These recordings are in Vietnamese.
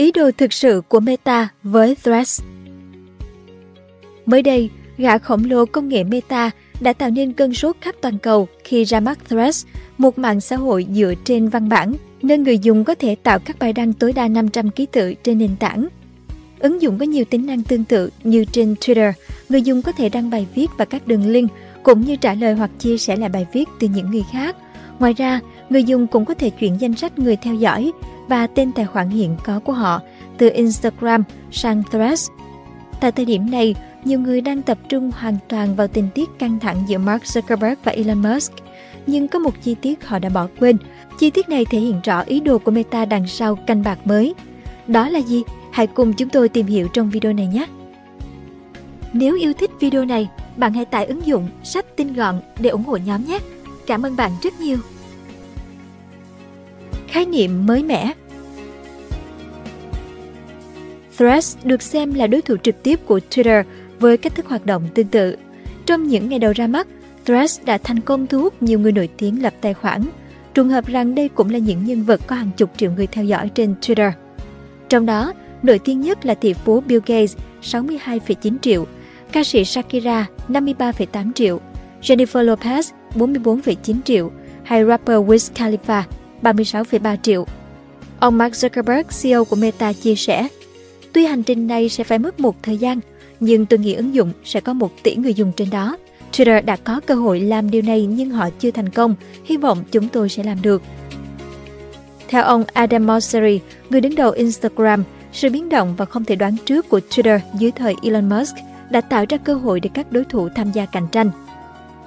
Ý đồ thực sự của Meta với Threads Mới đây, gã khổng lồ công nghệ Meta đã tạo nên cơn sốt khắp toàn cầu khi ra mắt Threads, một mạng xã hội dựa trên văn bản, nơi người dùng có thể tạo các bài đăng tối đa 500 ký tự trên nền tảng. Ứng dụng có nhiều tính năng tương tự như trên Twitter, người dùng có thể đăng bài viết và các đường link, cũng như trả lời hoặc chia sẻ lại bài viết từ những người khác. Ngoài ra, người dùng cũng có thể chuyển danh sách người theo dõi và tên tài khoản hiện có của họ từ Instagram sang Threads. Tại thời điểm này, nhiều người đang tập trung hoàn toàn vào tình tiết căng thẳng giữa Mark Zuckerberg và Elon Musk. Nhưng có một chi tiết họ đã bỏ quên. Chi tiết này thể hiện rõ ý đồ của Meta đằng sau canh bạc mới. Đó là gì? Hãy cùng chúng tôi tìm hiểu trong video này nhé! Nếu yêu thích video này, bạn hãy tải ứng dụng sách tinh gọn để ủng hộ nhóm nhé! Cảm ơn bạn rất nhiều! Khái niệm mới mẻ Threads được xem là đối thủ trực tiếp của Twitter với cách thức hoạt động tương tự. Trong những ngày đầu ra mắt, Threads đã thành công thu hút nhiều người nổi tiếng lập tài khoản. Trùng hợp rằng đây cũng là những nhân vật có hàng chục triệu người theo dõi trên Twitter. Trong đó, nổi tiếng nhất là tỷ phú Bill Gates 62,9 triệu, ca sĩ Shakira 53,8 triệu, Jennifer Lopez 44,9 triệu hay rapper Wiz Khalifa 36,3 triệu. Ông Mark Zuckerberg, CEO của Meta chia sẻ, Tuy hành trình này sẽ phải mất một thời gian, nhưng tôi nghĩ ứng dụng sẽ có một tỷ người dùng trên đó. Twitter đã có cơ hội làm điều này nhưng họ chưa thành công. Hy vọng chúng tôi sẽ làm được. Theo ông Adam Mosseri, người đứng đầu Instagram, sự biến động và không thể đoán trước của Twitter dưới thời Elon Musk đã tạo ra cơ hội để các đối thủ tham gia cạnh tranh.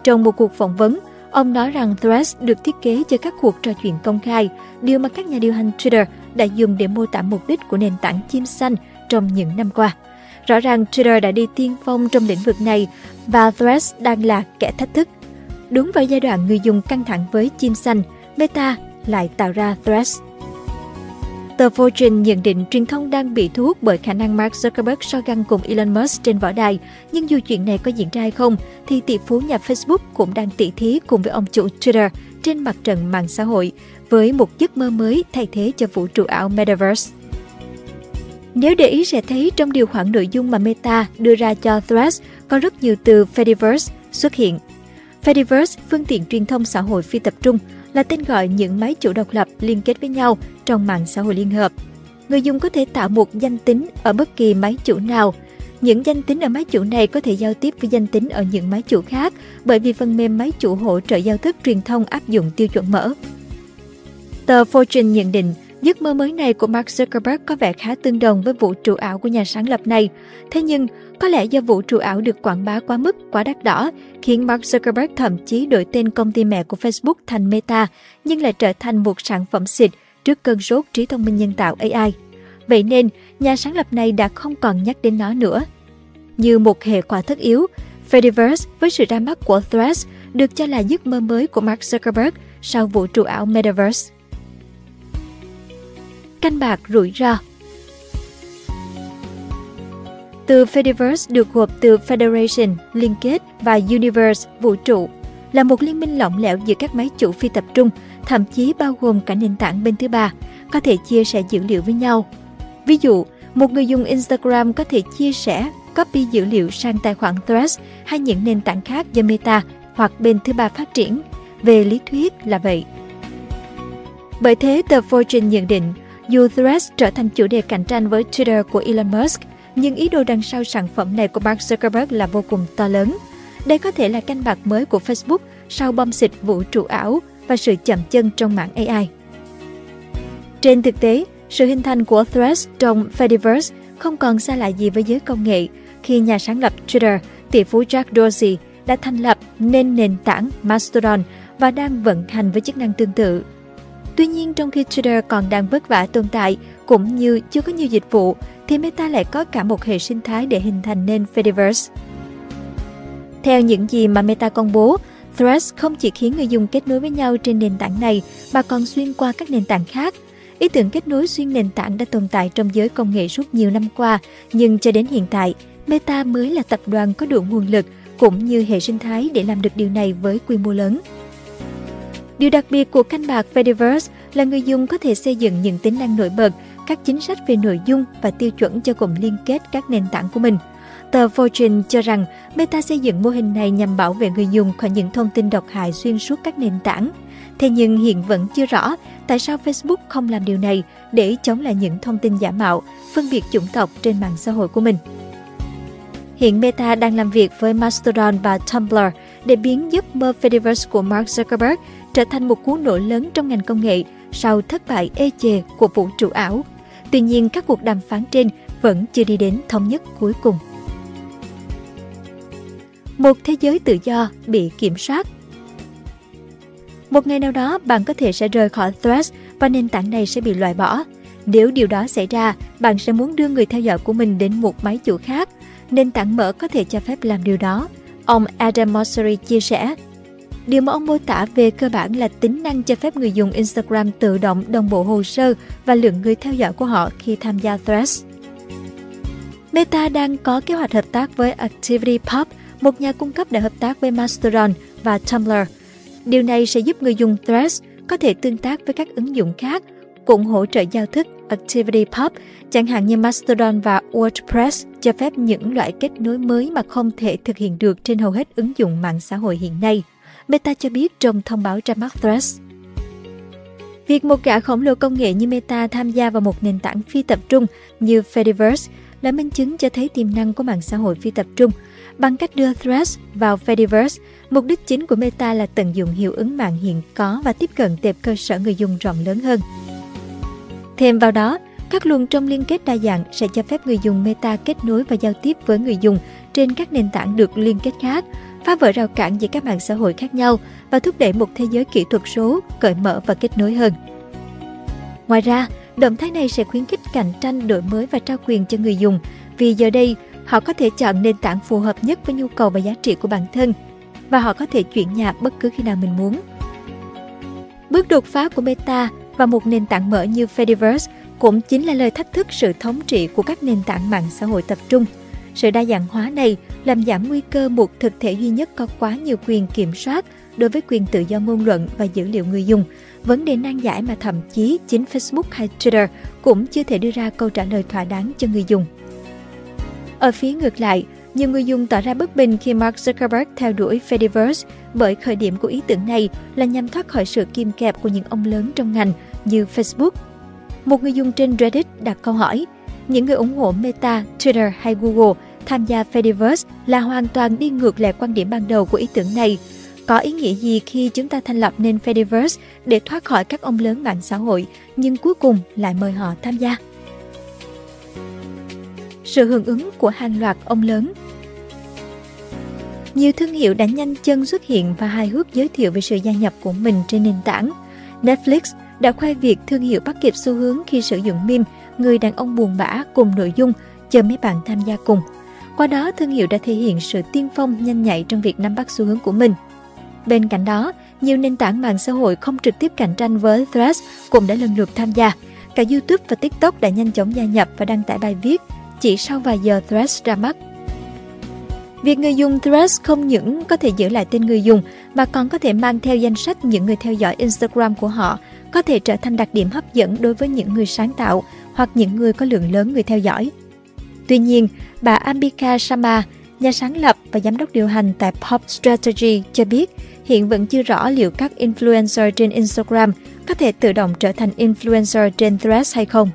Trong một cuộc phỏng vấn, ông nói rằng Threads được thiết kế cho các cuộc trò chuyện công khai, điều mà các nhà điều hành Twitter đã dùng để mô tả mục đích của nền tảng chim xanh trong những năm qua. Rõ ràng Twitter đã đi tiên phong trong lĩnh vực này và Threads đang là kẻ thách thức. Đúng vào giai đoạn người dùng căng thẳng với chim xanh, Meta lại tạo ra Threads. Tờ Fortune nhận định truyền thông đang bị thu hút bởi khả năng Mark Zuckerberg so găng cùng Elon Musk trên võ đài. Nhưng dù chuyện này có diễn ra hay không, thì tỷ phú nhà Facebook cũng đang tỉ thí cùng với ông chủ Twitter trên mặt trận mạng xã hội với một giấc mơ mới thay thế cho vũ trụ ảo Metaverse. Nếu để ý sẽ thấy trong điều khoản nội dung mà Meta đưa ra cho Threads có rất nhiều từ Fediverse xuất hiện. Fediverse, phương tiện truyền thông xã hội phi tập trung, là tên gọi những máy chủ độc lập liên kết với nhau trong mạng xã hội liên hợp. Người dùng có thể tạo một danh tính ở bất kỳ máy chủ nào. Những danh tính ở máy chủ này có thể giao tiếp với danh tính ở những máy chủ khác bởi vì phần mềm máy chủ hỗ trợ giao thức truyền thông áp dụng tiêu chuẩn mở. Tờ Fortune nhận định Giấc mơ mới này của Mark Zuckerberg có vẻ khá tương đồng với vũ trụ ảo của nhà sáng lập này. Thế nhưng, có lẽ do vũ trụ ảo được quảng bá quá mức, quá đắt đỏ, khiến Mark Zuckerberg thậm chí đổi tên công ty mẹ của Facebook thành Meta, nhưng lại trở thành một sản phẩm xịt trước cơn sốt trí thông minh nhân tạo AI. Vậy nên, nhà sáng lập này đã không còn nhắc đến nó nữa. Như một hệ quả tất yếu, Fediverse với sự ra mắt của Threads được cho là giấc mơ mới của Mark Zuckerberg sau vũ trụ ảo Metaverse canh bạc rủi ro. Từ Fediverse được gộp từ Federation, liên kết và Universe, vũ trụ, là một liên minh lỏng lẻo giữa các máy chủ phi tập trung, thậm chí bao gồm cả nền tảng bên thứ ba, có thể chia sẻ dữ liệu với nhau. Ví dụ, một người dùng Instagram có thể chia sẻ, copy dữ liệu sang tài khoản Threads hay những nền tảng khác do Meta hoặc bên thứ ba phát triển. Về lý thuyết là vậy. Bởi thế, tờ Fortune nhận định dù Threads trở thành chủ đề cạnh tranh với Twitter của Elon Musk, nhưng ý đồ đằng sau sản phẩm này của Mark Zuckerberg là vô cùng to lớn. Đây có thể là canh bạc mới của Facebook sau bom xịt vũ trụ ảo và sự chậm chân trong mạng AI. Trên thực tế, sự hình thành của Threads trong Fediverse không còn xa lạ gì với giới công nghệ khi nhà sáng lập Twitter, tỷ phú Jack Dorsey đã thành lập nên nền tảng Mastodon và đang vận hành với chức năng tương tự. Tuy nhiên trong khi Twitter còn đang vất vả tồn tại cũng như chưa có nhiều dịch vụ thì Meta lại có cả một hệ sinh thái để hình thành nên Fediverse. Theo những gì mà Meta công bố, Threads không chỉ khiến người dùng kết nối với nhau trên nền tảng này mà còn xuyên qua các nền tảng khác. Ý tưởng kết nối xuyên nền tảng đã tồn tại trong giới công nghệ suốt nhiều năm qua, nhưng cho đến hiện tại, Meta mới là tập đoàn có đủ nguồn lực cũng như hệ sinh thái để làm được điều này với quy mô lớn. Điều đặc biệt của canh bạc Fediverse là người dùng có thể xây dựng những tính năng nổi bật các chính sách về nội dung và tiêu chuẩn cho cụm liên kết các nền tảng của mình. Tờ Fortune cho rằng Meta xây dựng mô hình này nhằm bảo vệ người dùng khỏi những thông tin độc hại xuyên suốt các nền tảng. Thế nhưng hiện vẫn chưa rõ tại sao Facebook không làm điều này để chống lại những thông tin giả mạo, phân biệt chủng tộc trên mạng xã hội của mình. Hiện Meta đang làm việc với Mastodon và Tumblr để biến giấc mơ Fediverse của Mark Zuckerberg trở thành một cú nổ lớn trong ngành công nghệ sau thất bại ê chề của vũ trụ ảo. Tuy nhiên, các cuộc đàm phán trên vẫn chưa đi đến thống nhất cuối cùng. Một thế giới tự do bị kiểm soát Một ngày nào đó, bạn có thể sẽ rời khỏi Threads và nền tảng này sẽ bị loại bỏ. Nếu điều đó xảy ra, bạn sẽ muốn đưa người theo dõi của mình đến một máy chủ khác. Nền tảng mở có thể cho phép làm điều đó. Ông Adam Mosseri chia sẻ, Điều mà ông mô tả về cơ bản là tính năng cho phép người dùng Instagram tự động đồng bộ hồ sơ và lượng người theo dõi của họ khi tham gia Threads. Meta đang có kế hoạch hợp tác với ActivityPub, một nhà cung cấp đã hợp tác với Mastodon và Tumblr. Điều này sẽ giúp người dùng Threads có thể tương tác với các ứng dụng khác, cũng hỗ trợ giao thức ActivityPub, chẳng hạn như Mastodon và WordPress cho phép những loại kết nối mới mà không thể thực hiện được trên hầu hết ứng dụng mạng xã hội hiện nay. Meta cho biết trong thông báo ra mắt Threads. Việc một gã khổng lồ công nghệ như Meta tham gia vào một nền tảng phi tập trung như Fediverse là minh chứng cho thấy tiềm năng của mạng xã hội phi tập trung. Bằng cách đưa Threads vào Fediverse, mục đích chính của Meta là tận dụng hiệu ứng mạng hiện có và tiếp cận tệp cơ sở người dùng rộng lớn hơn. Thêm vào đó, các luồng trong liên kết đa dạng sẽ cho phép người dùng Meta kết nối và giao tiếp với người dùng trên các nền tảng được liên kết khác, phá vỡ rào cản giữa các mạng xã hội khác nhau và thúc đẩy một thế giới kỹ thuật số cởi mở và kết nối hơn. Ngoài ra, động thái này sẽ khuyến khích cạnh tranh đổi mới và trao quyền cho người dùng vì giờ đây họ có thể chọn nền tảng phù hợp nhất với nhu cầu và giá trị của bản thân và họ có thể chuyển nhà bất cứ khi nào mình muốn. Bước đột phá của Meta và một nền tảng mở như Fediverse cũng chính là lời thách thức sự thống trị của các nền tảng mạng xã hội tập trung. Sự đa dạng hóa này làm giảm nguy cơ một thực thể duy nhất có quá nhiều quyền kiểm soát đối với quyền tự do ngôn luận và dữ liệu người dùng, vấn đề nan giải mà thậm chí chính Facebook hay Twitter cũng chưa thể đưa ra câu trả lời thỏa đáng cho người dùng. Ở phía ngược lại, nhiều người dùng tỏ ra bất bình khi Mark Zuckerberg theo đuổi Fediverse bởi khởi điểm của ý tưởng này là nhằm thoát khỏi sự kim kẹp của những ông lớn trong ngành như Facebook. Một người dùng trên Reddit đặt câu hỏi, những người ủng hộ Meta, Twitter hay Google tham gia Fediverse là hoàn toàn đi ngược lại quan điểm ban đầu của ý tưởng này. Có ý nghĩa gì khi chúng ta thành lập nên Fediverse để thoát khỏi các ông lớn mạng xã hội, nhưng cuối cùng lại mời họ tham gia? Sự hưởng ứng của hàng loạt ông lớn Nhiều thương hiệu đã nhanh chân xuất hiện và hài hước giới thiệu về sự gia nhập của mình trên nền tảng. Netflix đã khoe việc thương hiệu bắt kịp xu hướng khi sử dụng meme người đàn ông buồn bã cùng nội dung chờ mấy bạn tham gia cùng. Qua đó, thương hiệu đã thể hiện sự tiên phong nhanh nhạy trong việc nắm bắt xu hướng của mình. Bên cạnh đó, nhiều nền tảng mạng xã hội không trực tiếp cạnh tranh với Threads cũng đã lần lượt tham gia. Cả YouTube và TikTok đã nhanh chóng gia nhập và đăng tải bài viết chỉ sau vài giờ Threads ra mắt. Việc người dùng Threads không những có thể giữ lại tên người dùng mà còn có thể mang theo danh sách những người theo dõi Instagram của họ, có thể trở thành đặc điểm hấp dẫn đối với những người sáng tạo hoặc những người có lượng lớn người theo dõi. Tuy nhiên, bà Ambika Sharma, nhà sáng lập và giám đốc điều hành tại Pop Strategy cho biết hiện vẫn chưa rõ liệu các influencer trên Instagram có thể tự động trở thành influencer trên Threads hay không.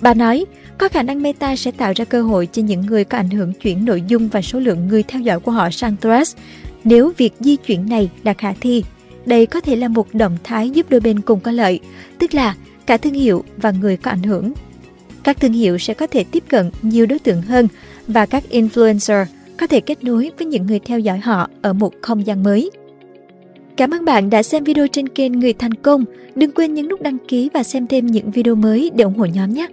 Bà nói, có khả năng Meta sẽ tạo ra cơ hội cho những người có ảnh hưởng chuyển nội dung và số lượng người theo dõi của họ sang Threads nếu việc di chuyển này là khả thi. Đây có thể là một động thái giúp đôi bên cùng có lợi, tức là cả thương hiệu và người có ảnh hưởng. Các thương hiệu sẽ có thể tiếp cận nhiều đối tượng hơn và các influencer có thể kết nối với những người theo dõi họ ở một không gian mới. Cảm ơn bạn đã xem video trên kênh Người Thành Công. Đừng quên nhấn nút đăng ký và xem thêm những video mới để ủng hộ nhóm nhé!